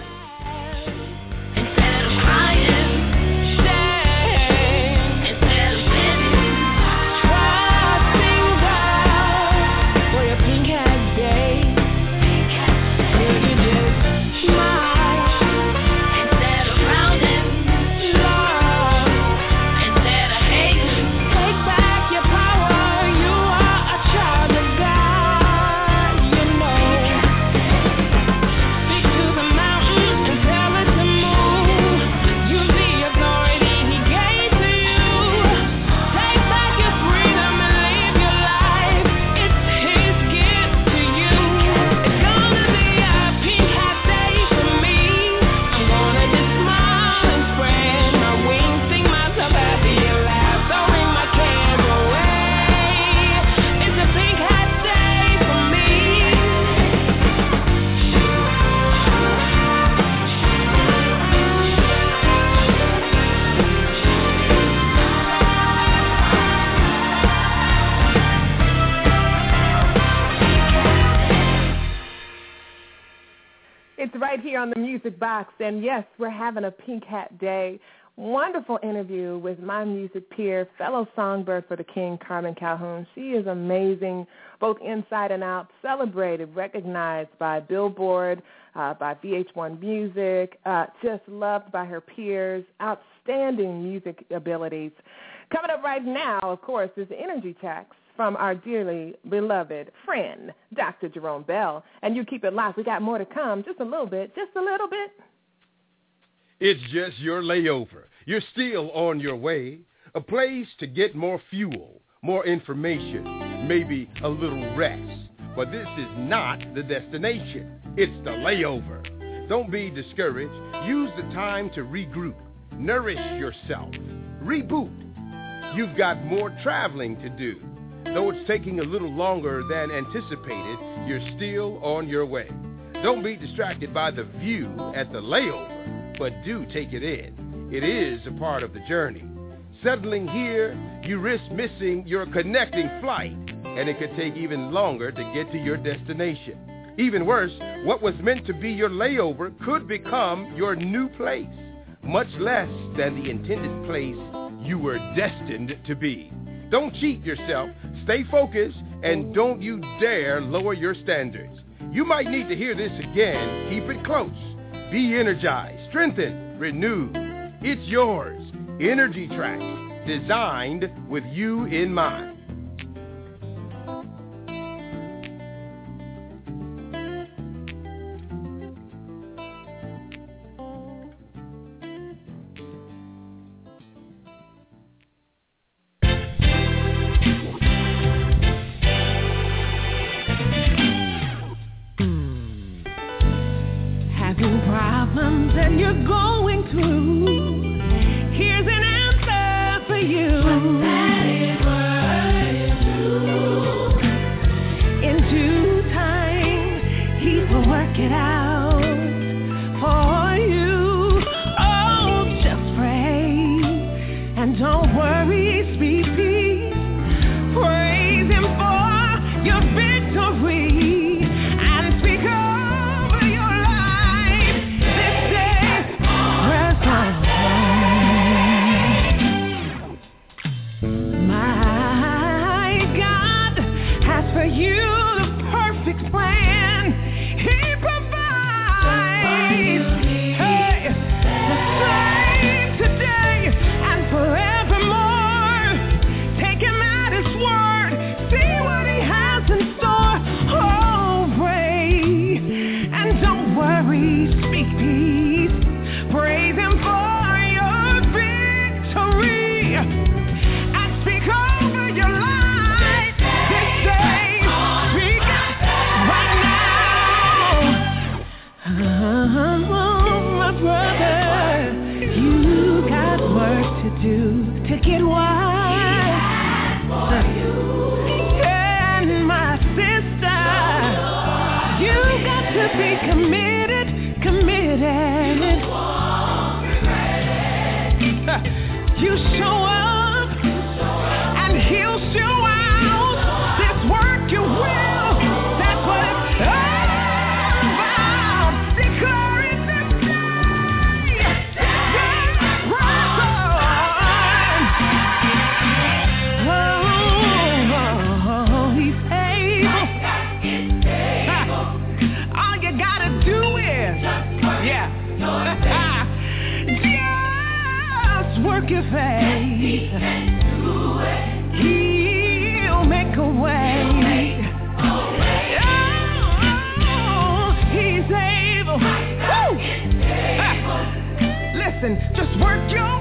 Box. And yes, we're having a Pink Hat Day. Wonderful interview with my music peer, fellow songbird for the King, Carmen Calhoun. She is amazing, both inside and out, celebrated, recognized by Billboard, uh, by VH1 Music, uh, just loved by her peers, outstanding music abilities. Coming up right now, of course, is the energy checks from our dearly beloved friend, Dr. Jerome Bell. And you keep it locked. We got more to come. Just a little bit. Just a little bit. It's just your layover. You're still on your way. A place to get more fuel, more information, maybe a little rest. But this is not the destination. It's the layover. Don't be discouraged. Use the time to regroup, nourish yourself, reboot. You've got more traveling to do. Though it's taking a little longer than anticipated, you're still on your way. Don't be distracted by the view at the layover, but do take it in. It is a part of the journey. Settling here, you risk missing your connecting flight, and it could take even longer to get to your destination. Even worse, what was meant to be your layover could become your new place, much less than the intended place you were destined to be. Don't cheat yourself. Stay focused and don't you dare lower your standards. You might need to hear this again. Keep it close. Be energized, strengthened, renewed. It's yours. Energy Track, designed with you in mind. Just work your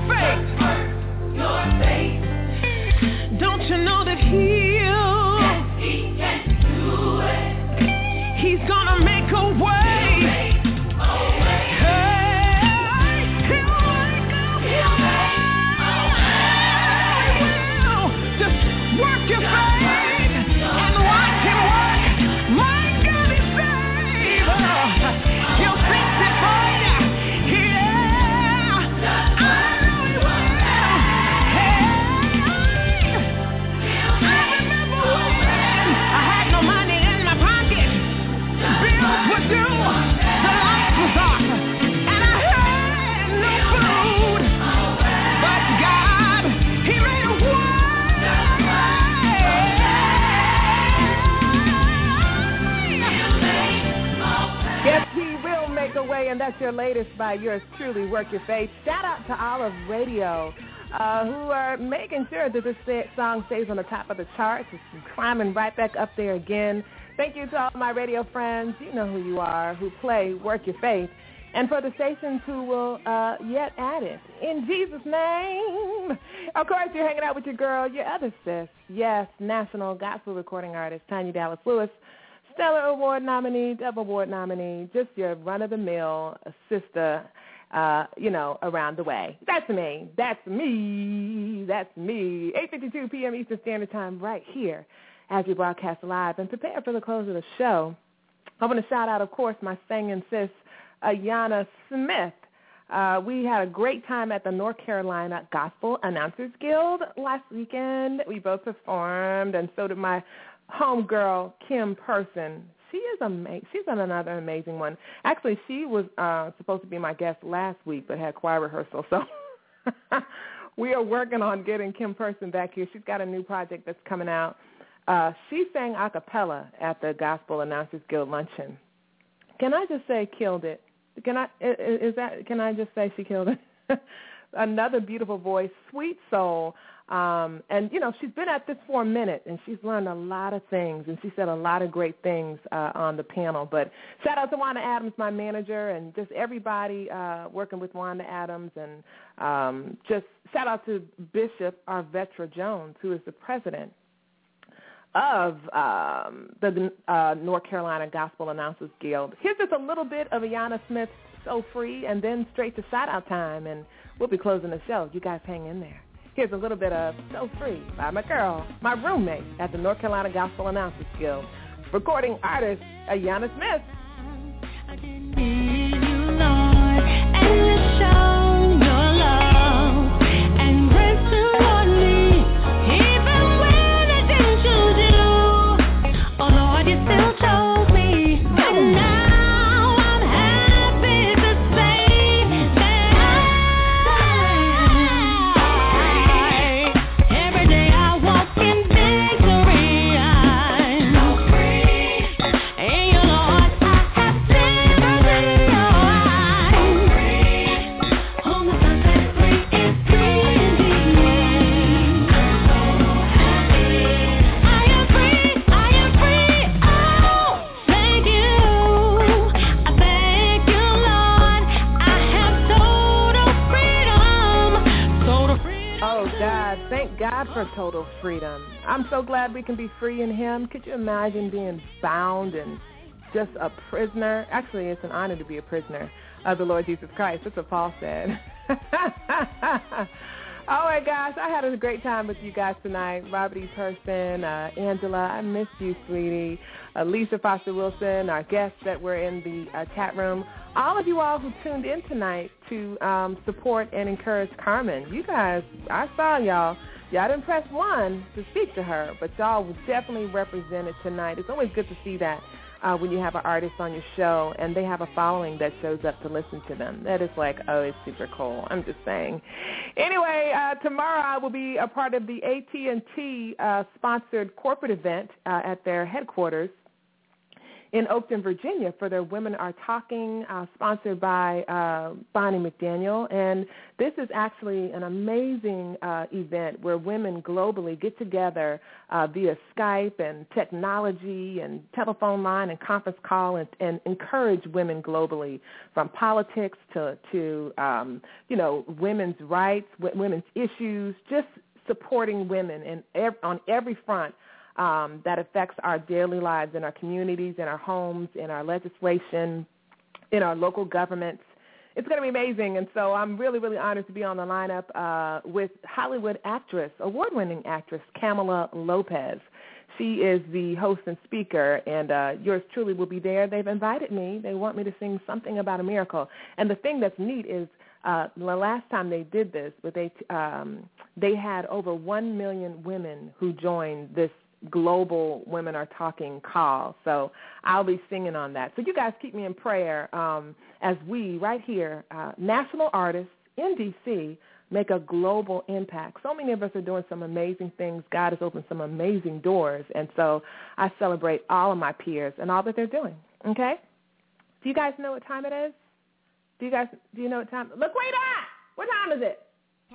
your latest by yours truly, Work Your Faith. Shout out to Olive Radio, uh, who are making sure that this song stays on the top of the charts. It's climbing right back up there again. Thank you to all my radio friends. You know who you are, who play Work Your Faith. And for the stations who will uh, yet add it. In Jesus' name. Of course, you're hanging out with your girl, your other sis. Yes, national gospel recording artist, Tanya Dallas Lewis. Stellar Award nominee, Dove Award nominee, just your run-of-the-mill sister, uh, you know, around the way. That's me. That's me. That's me. 8.52 p.m. Eastern Standard Time right here as we broadcast live and prepare for the close of the show. I want to shout out, of course, my singing sis, Ayana Smith. Uh, we had a great time at the North Carolina Gospel Announcers Guild last weekend. We both performed, and so did my homegirl, Kim Person. She is amazing. She's another amazing one. Actually, she was uh, supposed to be my guest last week, but had choir rehearsal. So we are working on getting Kim Person back here. She's got a new project that's coming out. Uh, she sang a cappella at the Gospel Announcers Guild luncheon. Can I just say killed it? Can i- is that can I just say she killed it? Another beautiful voice, sweet soul. Um, and you know, she's been at this for a minute and she's learned a lot of things and she said a lot of great things uh, on the panel. But shout out to Wanda Adams, my manager, and just everybody uh, working with Wanda Adams and um, just shout out to Bishop Arvetra Jones, who is the president of um, the uh, North Carolina Gospel Announcers Guild. Here's just a little bit of Ayana Smith's So Free, and then straight to shout-out time, and we'll be closing the show. You guys hang in there. Here's a little bit of So Free by my girl, my roommate at the North Carolina Gospel Announcers Guild, recording artist Ayana Smith. We can be free in Him. Could you imagine being bound and just a prisoner? Actually, it's an honor to be a prisoner of the Lord Jesus Christ. That's what Paul said. Oh my gosh, I had a great time with you guys tonight. Robert E. Person, uh, Angela, I missed you, sweetie. Uh, Lisa Foster Wilson, our guests that were in the uh, chat room. All of you all who tuned in tonight to um, support and encourage Carmen. You guys, I saw y'all. Y'all didn't press one to speak to her, but y'all were definitely represented tonight. It's always good to see that uh, when you have an artist on your show and they have a following that shows up to listen to them. That is like, oh, it's super cool. I'm just saying. Anyway, uh, tomorrow I will be a part of the AT&T uh, sponsored corporate event uh, at their headquarters in Oakton, Virginia for their Women Are Talking, uh, sponsored by uh, Bonnie McDaniel. And this is actually an amazing uh, event where women globally get together uh, via Skype and technology and telephone line and conference call and, and encourage women globally from politics to, to um, you know, women's rights, women's issues, just supporting women in on every front um, that affects our daily lives in our communities, in our homes, in our legislation, in our local governments. It's going to be amazing, and so I'm really, really honored to be on the lineup uh, with Hollywood actress, award-winning actress Camila Lopez. She is the host and speaker, and uh, yours truly will be there. They've invited me. They want me to sing something about a miracle. And the thing that's neat is uh, the last time they did this, but they um, they had over one million women who joined this global women are talking call. So I'll be singing on that. So you guys keep me in prayer um, as we right here, uh, national artists in D.C. make a global impact. So many of us are doing some amazing things. God has opened some amazing doors, and so I celebrate all of my peers and all that they're doing. Okay. Do you guys know what time it is? Do you guys do you know what time? Look, wait up! What time is it?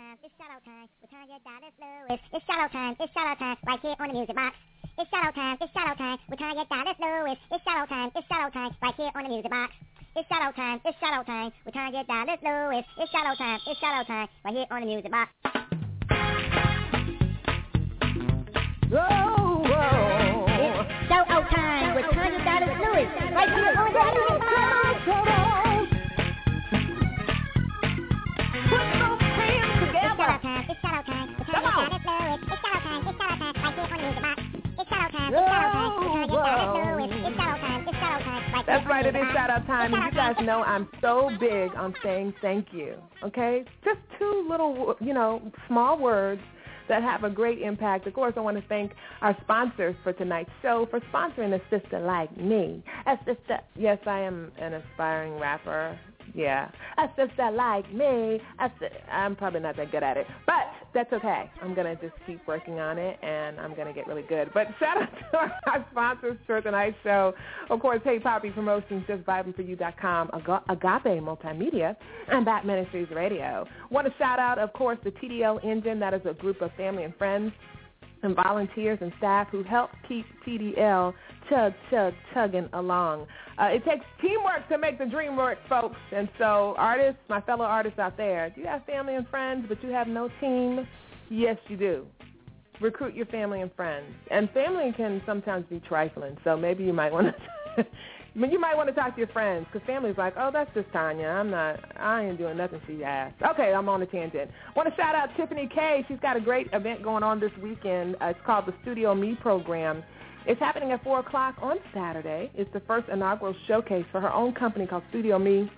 Time, it's shout out time. We're trying to get Dallas Lewis. It's shout out time, it's shout out time, right here on the music box. It's shout out time, it's shout out time. We're trying to get Dallas Lewis. It's shout out time, it's shout out time, right here on the music box. It's shout out time, it's shout out time. We're trying to get Dallas Lewis. It's shout out time, it's shout out time, right here on the music box. Whoa, whoa. It's shout out time with Tanya Dallas Lewis, right here on the music box. That's right, it is shout out time. And you guys know I'm so big on saying thank you. Okay? Just two little, you know, small words that have a great impact. Of course, I want to thank our sponsors for tonight's show for sponsoring a sister like me. A sister, yes, I am an aspiring rapper. Yeah, a sister like me. A si- I'm probably not that good at it, but that's okay. I'm gonna just keep working on it, and I'm gonna get really good. But shout out to our sponsors for tonight's show. Of course, Hey Poppy Promotions, JustVibingForYou.com, Ag- Agape Multimedia, and BAP Ministries Radio. Want to shout out, of course, the TDL Engine. That is a group of family and friends and volunteers and staff who help keep TDL chug, chug, chugging along. Uh, it takes teamwork to make the dream work, folks. And so artists, my fellow artists out there, do you have family and friends, but you have no team? Yes, you do. Recruit your family and friends. And family can sometimes be trifling, so maybe you might want to... You might want to talk to your friends because family's like, oh, that's just Tanya. I'm not, I ain't doing nothing she asked. Okay, I'm on a tangent. Want to shout out Tiffany K. She's got a great event going on this weekend. Uh, it's called the Studio Me program. It's happening at 4 o'clock on Saturday. It's the first inaugural showcase for her own company called Studio Me.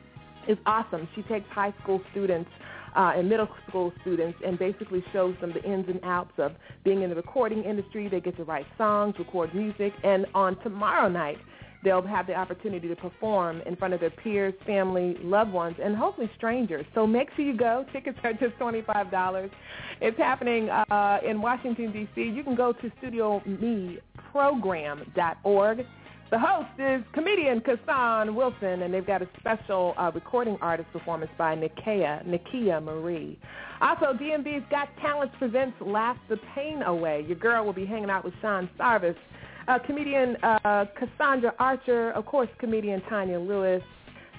It's awesome. She takes high school students uh, and middle school students and basically shows them the ins and outs of being in the recording industry. They get to write songs, record music, and on tomorrow night, they'll have the opportunity to perform in front of their peers, family, loved ones, and hopefully strangers. So make sure you go. Tickets are just $25. It's happening uh, in Washington, D.C. You can go to studiomeprogram.org. The host is comedian Kassan Wilson, and they've got a special uh, recording artist performance by Nikia, Nikia Marie. Also, DMV's Got Talents presents Laugh the Pain Away. Your girl will be hanging out with Sean Sarvis, uh, comedian uh, Cassandra Archer, of course, comedian Tanya Lewis.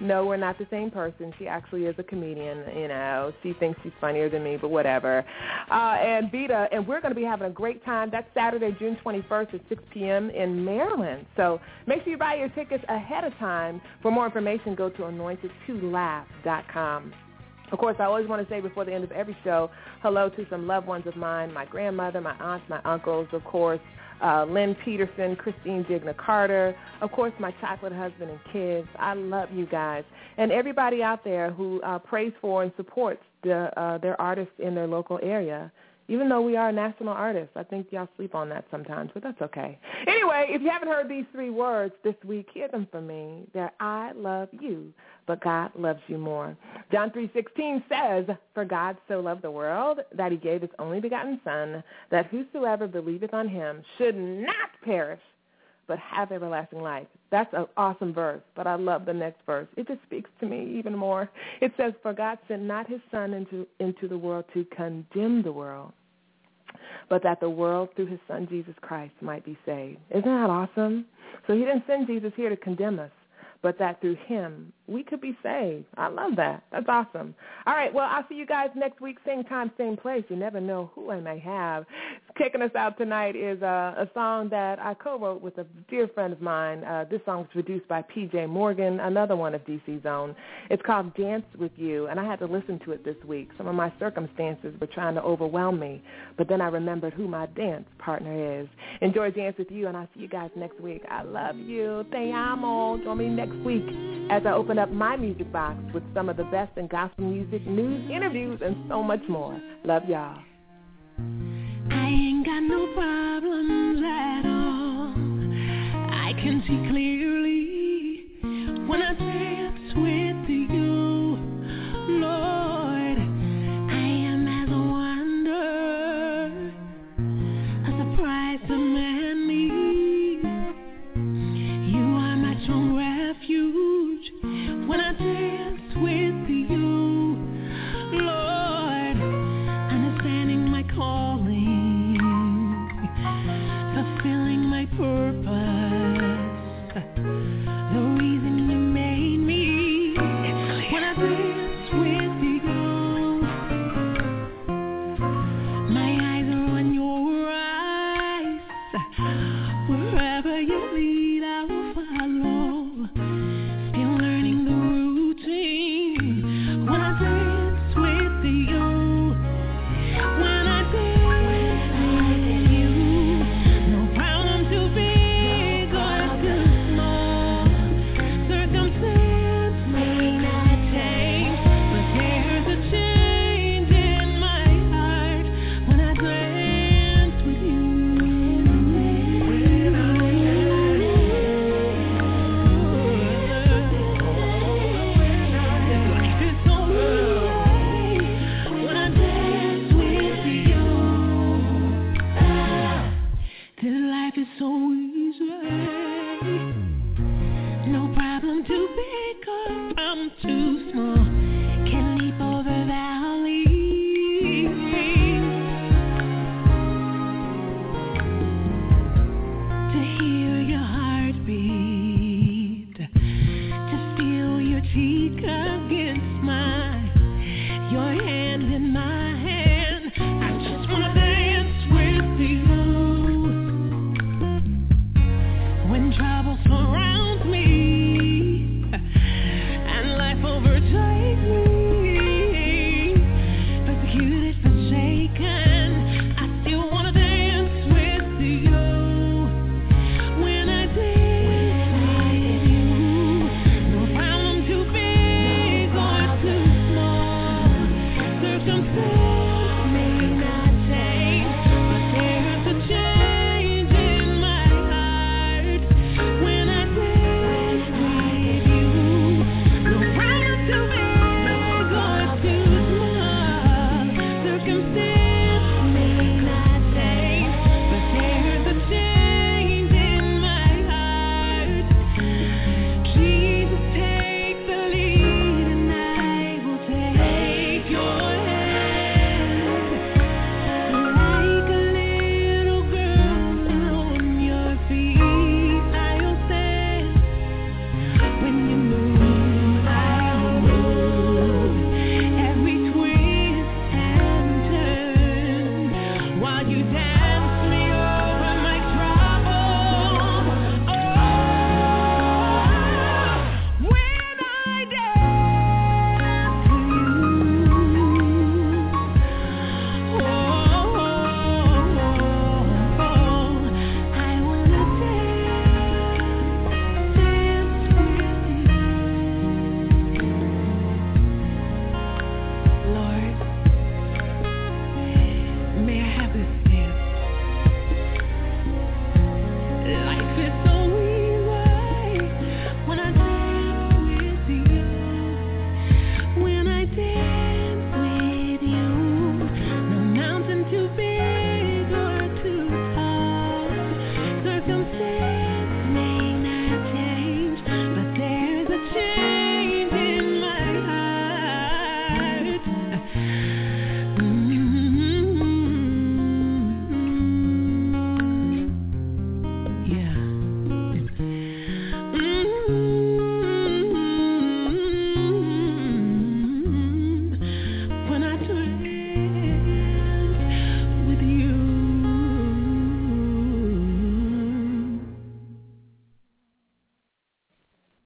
No, we're not the same person. She actually is a comedian. You know, she thinks she's funnier than me, but whatever. Uh, and Vita, and we're going to be having a great time. That's Saturday, June 21st at 6 p.m. in Maryland. So make sure you buy your tickets ahead of time. For more information, go to anointed2laugh.com. Of course, I always want to say before the end of every show, hello to some loved ones of mine, my grandmother, my aunts, my uncles, of course, uh, Lynn Peterson, Christine Digna Carter, of course, my chocolate husband and kids. I love you guys. And everybody out there who uh, prays for and supports the, uh, their artists in their local area even though we are national artists. I think y'all sleep on that sometimes, but that's okay. Anyway, if you haven't heard these three words this week, hear them from me. They're I love you, but God loves you more. John 3.16 says, For God so loved the world that he gave his only begotten Son, that whosoever believeth on him should not perish, but have everlasting life. That's an awesome verse, but I love the next verse. It just speaks to me even more. It says, For God sent not his Son into, into the world to condemn the world, but that the world through his Son Jesus Christ might be saved. Isn't that awesome? So he didn't send Jesus here to condemn us, but that through him we could be saved. I love that. That's awesome. All right, well, I'll see you guys next week, same time, same place. You never know who I may have. Kicking us out tonight is uh, a song that I co-wrote with a dear friend of mine. Uh, this song was produced by P.J. Morgan, another one of DC's own. It's called Dance With You, and I had to listen to it this week. Some of my circumstances were trying to overwhelm me, but then I remembered who my dance partner is. Enjoy Dance With You, and I'll see you guys next week. I love you. Te amo. Join me next week as I open up my music box with some of the best in gospel music, news, interviews, and so much more. Love y'all i can see clearly when I